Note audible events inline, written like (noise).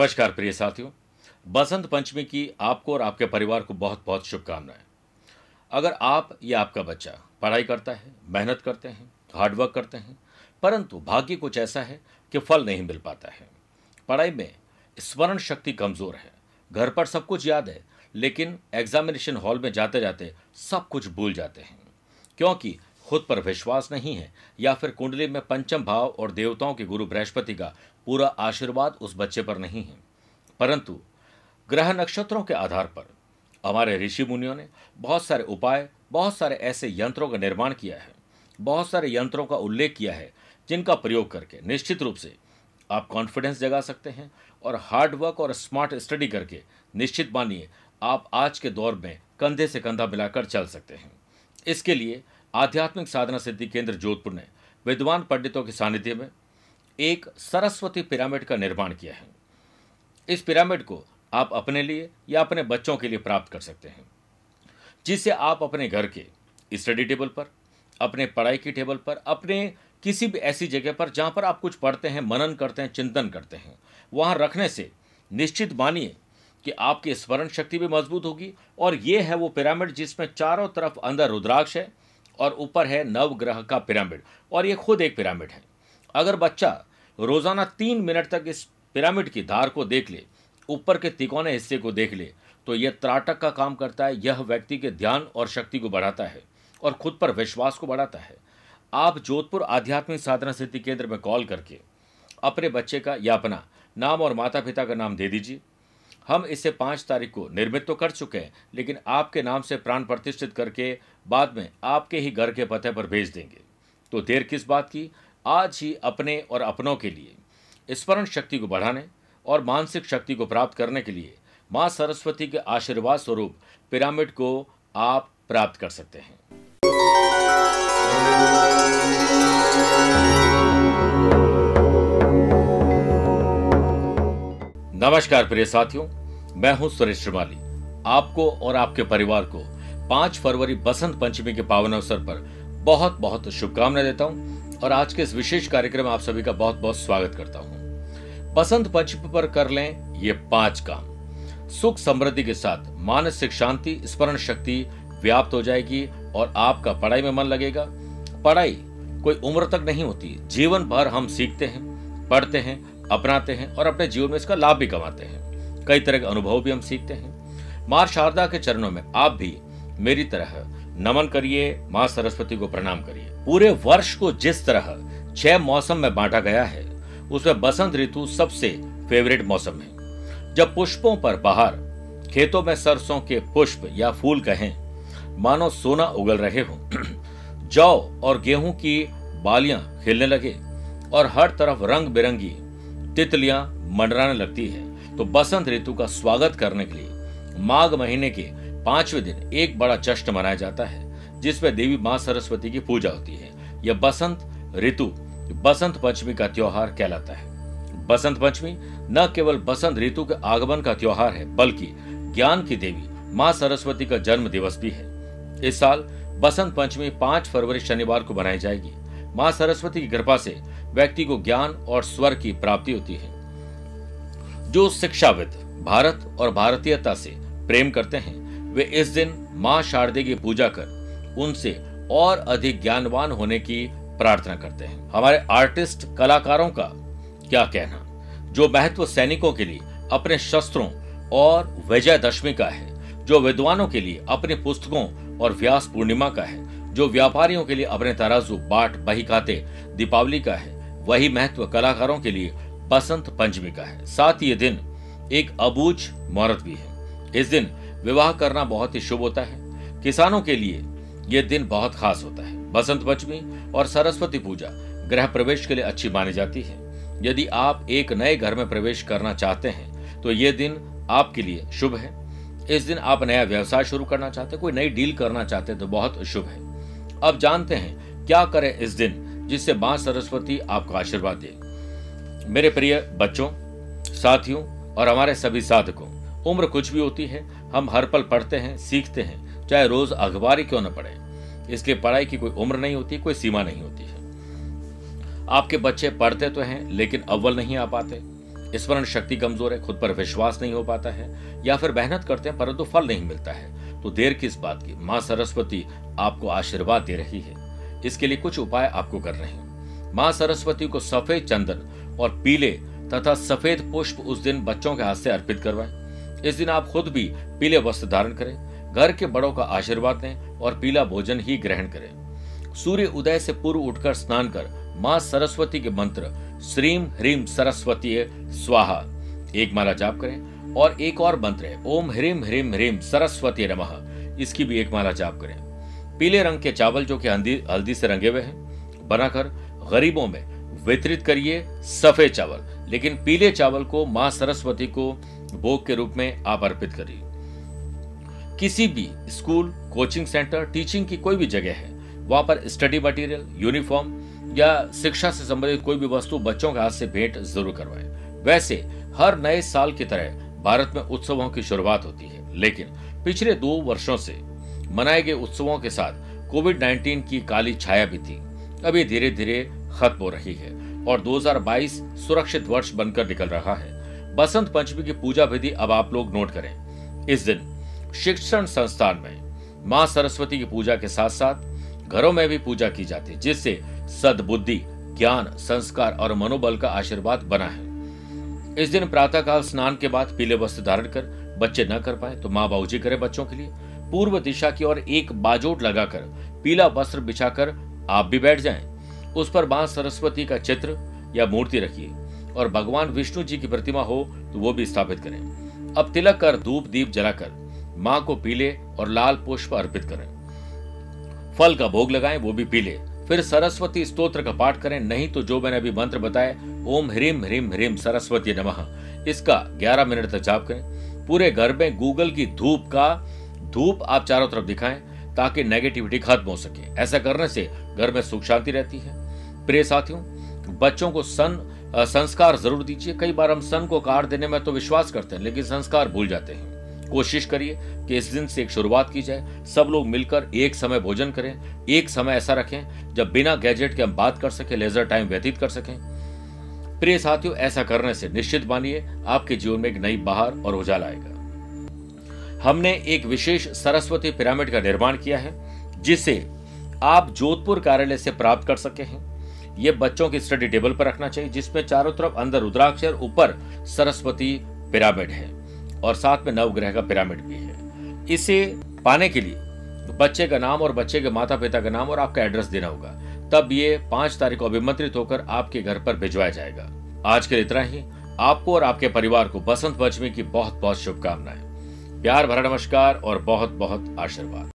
नमस्कार प्रिय साथियों। बसंत पंचमी की आपको और आपके परिवार को बहुत बहुत शुभकामनाएँ। अगर आप या आपका बच्चा पढ़ाई करता है, मेहनत करते हैं हार्डवर्क करते हैं, परंतु भाग्य कुछ ऐसा है कि फल नहीं मिल पाता है। पढ़ाई में स्मरण शक्ति कमज़ोर है। घर पर सब कुछ याद है, लेकिन एग्जामिनेशन हॉल में जाते जाते सब कुछ भूल जाते हैं। क्योंकि खुद पर विश्वास नहीं है या फिर कुंडली में पंचम भाव और देवताओं के गुरु बृहस्पति का पूरा आशीर्वाद उस बच्चे पर नहीं है। परंतु ग्रह नक्षत्रों के आधार पर हमारे ऋषि मुनियों ने बहुत सारे उपाय, बहुत सारे ऐसे यंत्रों का निर्माण किया है। बहुत सारे यंत्रों का उल्लेख किया है, जिनका प्रयोग करके निश्चित रूप से आप कॉन्फिडेंस जगा सकते हैं और हार्ड वर्क और स्मार्ट स्टडी करके निश्चित मानिए आप आज के दौर में कंधे से कंधा मिलाकर चल सकते हैं। इसके लिए आध्यात्मिक साधना सिद्धि केंद्र जोधपुर ने विद्वान पंडितों के सानिध्य में एक सरस्वती पिरामिड का निर्माण किया है। इस पिरामिड को आप अपने लिए या अपने बच्चों के लिए प्राप्त कर सकते हैं जिससे आप अपने घर के स्टडी टेबल पर, अपने पढ़ाई की टेबल पर, अपने किसी भी ऐसी जगह पर जहाँ पर आप कुछ पढ़ते हैं, मनन करते हैं, चिंतन करते हैं, वहाँ रखने से निश्चित मानिए कि आपकी स्मरण शक्ति भी मज़बूत होगी। और ये है वो पिरामिड जिसमें चारों तरफ़ अंदर रुद्राक्ष है और ऊपर है नवग्रह का पिरामिड। और ये खुद एक पिरामिड है। अगर बच्चा रोज़ाना तीन मिनट तक इस पिरामिड की धार को देख ले, ऊपर के तिकोने हिस्से को देख ले तो यह त्राटक का काम करता है, यह व्यक्ति के ध्यान और शक्ति को बढ़ाता है और खुद पर विश्वास को बढ़ाता है। आप जोधपुर आध्यात्मिक साधना सिद्धि केंद्र में कॉल करके अपने बच्चे का या अपना नाम और माता पिता का नाम दे दीजिए। हम इसे पाँच तारीख को निर्मित तो कर चुके हैं, लेकिन आपके नाम से प्राण प्रतिष्ठित करके बाद में आपके ही घर के पते पर भेज देंगे। तो देर किस बात की? आज ही अपने और अपनों के लिए, स्मरण शक्ति को बढ़ाने और मानसिक शक्ति को प्राप्त करने के लिए माँ सरस्वती के आशीर्वाद स्वरूप पिरामिड को आप प्राप्त कर सकते हैं। नमस्कार प्रिय साथियों, मैं हूँ सुरेश श्रीमाली। आपको और आपके परिवार को पाँच फरवरी बसंत पंचमी के पावन अवसर पर बहुत बहुत शुभकामनाएँ देता हूँ। और आज के इस विशेष कार्यक्रम में आप सभी का बहुत बहुत स्वागत करता हूँ। बसंत पंचमी पर कर लें ये पाँच काम। सुख समृद्धि के साथ मानसिक शांति, स्मरण शक्ति व्याप्त हो जाएगी और आपका पढ़ाई में मन लगेगा। पढ़ाई कोई उम्र तक नहीं होती, जीवन भर हम सीखते हैं, पढ़ते हैं, अपनाते हैं और अपने जीवन में इसका लाभ भी कमाते हैं। कई तरह के अनुभव भी हम सीखते हैं। माँ शारदा के चरणों में आप भी मेरी तरह नमन करिए, माँ सरस्वती को प्रणाम करिए। पूरे वर्ष को जिस तरह छह मौसम में बांटा गया है, उसमें बसंत ऋतु सबसे फेवरेट मौसम है। जब पुष्पों पर बाहर, खेतों में सरसों के पुष्प या फूल कहें, मानो सोना उगल रहे हो। (clears throat) जौ और गेहूँ की बालियाँ खिलने लगे और हर तरफ़ रंग बिरंगी तितलियाँ मंडराने लगती है। तो बसंत ऋतु का स्वागत करने के लिए माघ महीने के पाँचवें दिन एक बड़ा जश्न मनाया जाता है। जिसमें देवी माँ सरस्वती की पूजा होती है। यह बसंत ऋतु, बसंत पंचमी का त्योहार कहलाता है। बसंत पंचमी न केवल बसंत ऋतु के आगमन का त्योहार है, बल्कि ज्ञान की देवी माँ सरस्वती का जन्म दिवस भी है। इस साल बसंत पंचमी पाँच फरवरी शनिवार को मनाई जाएगी। माँ सरस्वती की कृपा से व्यक्ति को ज्ञान और स्वर की प्राप्ति होती है। जो शिक्षाविद भारत और भारतीयता से प्रेम करते हैं, वे इस दिन माँ शारदे की पूजा कर उनसे और अधिक ज्ञानवान होने की प्रार्थना करते हैं। हमारे आर्टिस्ट कलाकारों का क्या कहना? जो महत्व सैनिकों के लिए, अपने शस्त्रों और विजयदशमी का है, जो विद्वानों के लिए, अपने पुस्तकों और व्यास पूर्णिमा का है, जो व्यापारियों के लिए, अपने तराजू, बाट बही खाते दीपावली का है, वही महत्व कलाकारों के लिए, बसंत पंचमी का है। साथ ही दिन एक अबूझ मुहूर्त भी है। इस दिन विवाह करना बहुत ही शुभ होता है। किसानों के लिए यह दिन बहुत खास होता है। बसंत पंचमी और सरस्वती पूजा ग्रह प्रवेश के लिए अच्छी मानी जाती है। यदि आप एक नए घर में प्रवेश करना चाहते हैं तो ये दिन आपके लिए शुभ है। इस दिन आप नया व्यवसाय शुरू करना चाहते हैं, कोई नई डील करना चाहते हैं तो बहुत शुभ है। अब जानते हैं, क्या करें इस दिन जिससे माँ सरस्वती आपको आशीर्वाद दे। मेरे प्रिय बच्चों, साथियों और हमारे सभी साधकों, उम्र कुछ भी होती है, हम हर पल पढ़ते हैं, सीखते हैं चाहे रोज अखबार ही क्यों न पढ़े। इसलिए पढ़ाई की कोई उम्र नहीं होती, कोई सीमा नहीं होती है। आपके बच्चे पढ़ते तो हैं, लेकिन अव्वल नहीं आ पाते। स्मरण शक्ति कमज़ोर है, खुद पर विश्वास नहीं हो पाता है, या फिर मेहनत करते हैं, परंतु फल नहीं मिलता है। तो देर किस बात की? माँ सरस्वती आपको आशीर्वाद दे रही है। इसके लिए कुछ उपाय आपको कर रहे हैं। माँ सरस्वती को सफ़ेद चंदन और पीले तथा सफ़ेद पुष्प उस दिन बच्चों के हाथ से अर्पित करवाएँ। इस दिन आप खुद भी पीले वस्त्र धारण करें। घर के बड़ों का आशीर्वाद लें और पीला भोजन ही ग्रहण करें। सूर्य उदय से पूर्व उठकर स्नान कर, माँ सरस्वती के मंत्र, श्रीम ह्रीम सरस्वती स्वाहा। एक माला जाप करें और एक और मंत्र है, ओम ह्रीम ह्रीम ह्रीम सरस्वती नमः। इसकी भी एक माला जाप करें। पीले रंग के चावल जो कि हल्दी से रंगे हुए हैं बनाकर गरीबों में वितरित करिए सफ़ेद चावल, लेकिन पीले चावल को माँ सरस्वती को भोग के रूप में आप अर्पित करिए। किसी भी स्कूल, कोचिंग सेंटर, टीचिंग की कोई भी जगह है, वहाँ पर स्टडी मटेरियल, यूनिफॉर्म या शिक्षा से संबंधित कोई भी वस्तु बच्चों के हाथ से भेंट ज़रूर करवाएँ। वैसे, हर नए साल की तरह भारत में उत्सवों की शुरुआत होती है, लेकिन पिछले दो वर्षों से मनाए गए उत्सवों के साथ कोविड 19 की काली छाया भी थी। अभी धीरे धीरे खत्म हो रही है और 2022 सुरक्षित वर्ष बनकर निकल रहा है। बसंत पंचमी की पूजा विधि अब आप लोग नोट करें। इस दिन शिक्षण संस्थान में माँ सरस्वती की पूजा के साथ साथ घरों में भी पूजा की जाती है, जिससे सदबुद्धि, ज्ञान, संस्कार और मनोबल का आशीर्वाद बना है। इस दिन प्रातःकाल स्नान के बाद पीले वस्त्र धारण कर बच्चे न कर पाए तो माँ बाबूजी करे बच्चों के लिए। पूर्व दिशा की ओर एक बाजोट लगाकर पीला वस्त्र बिछाकर आप भी बैठ जाएँ। उस पर माँ सरस्वती का चित्र या मूर्ति रखिए और भगवान विष्णु जी की प्रतिमा हो तो वो भी स्थापित करें। अब तिलक कर धूप दीप जलाकर माँ को पीले और लाल पुष्प अर्पित करें। फल का भोग लगाएँ, वो भी पीले। फिर सरस्वती स्तोत्र का पाठ करें, नहीं तो जो मैंने अभी मंत्र बताया, ओम ह्रीम ह्रीम ह्रीम सरस्वती नमः। इसका 11 मिनट तक जाप करें। पूरे घर में गूगल की धूप का, धूप आप चारों तरफ़ दिखाएँ, ताकि नेगेटिविटी खत्म हो सके। ऐसा करने से घर में सुख शांति रहती है। प्रिय साथियों, बच्चों को सन संस्कार ज़रूर दीजिए। कई बार हम सन को कार देने में तो विश्वास करते हैं, लेकिन संस्कार भूल जाते हैं। कोशिश करिए कि इस दिन से एक शुरुआत की जाए। सब लोग मिलकर एक समय भोजन करें, एक समय ऐसा रखें, जब बिना गैजेट के हम बात कर सकें, लेजर टाइम व्यतीत कर सकें। प्रिय साथियों, ऐसा करने से निश्चित मानिए, आपके जीवन में एक नई बहार और उजाला आएगा। हमने एक विशेष सरस्वती पिरामिड का निर्माण किया है, जिसे आप जोधपुर कार्यालय से प्राप्त कर सके हैं। ये बच्चों की स्टडी टेबल पर रखना चाहिए, जिसमें चारों तरफ़ अंदर रुद्राक्षर ऊपर सरस्वती पिरामिड है। और साथ में नवग्रह का पिरामिड भी है। इसे पाने के लिए बच्चे का नाम और बच्चे के माता पिता का नाम और आपका एड्रेस देना होगा। तब ये पाँच तारीख को अभिमंत्रित होकर आपके घर पर भिजवाया जाएगा। आज के लिए इतना ही। आपको और आपके परिवार को बसंत पंचमी की बहुत बहुत शुभकामनाएँ। प्यार भरा नमस्कार और बहुत बहुत आशीर्वाद।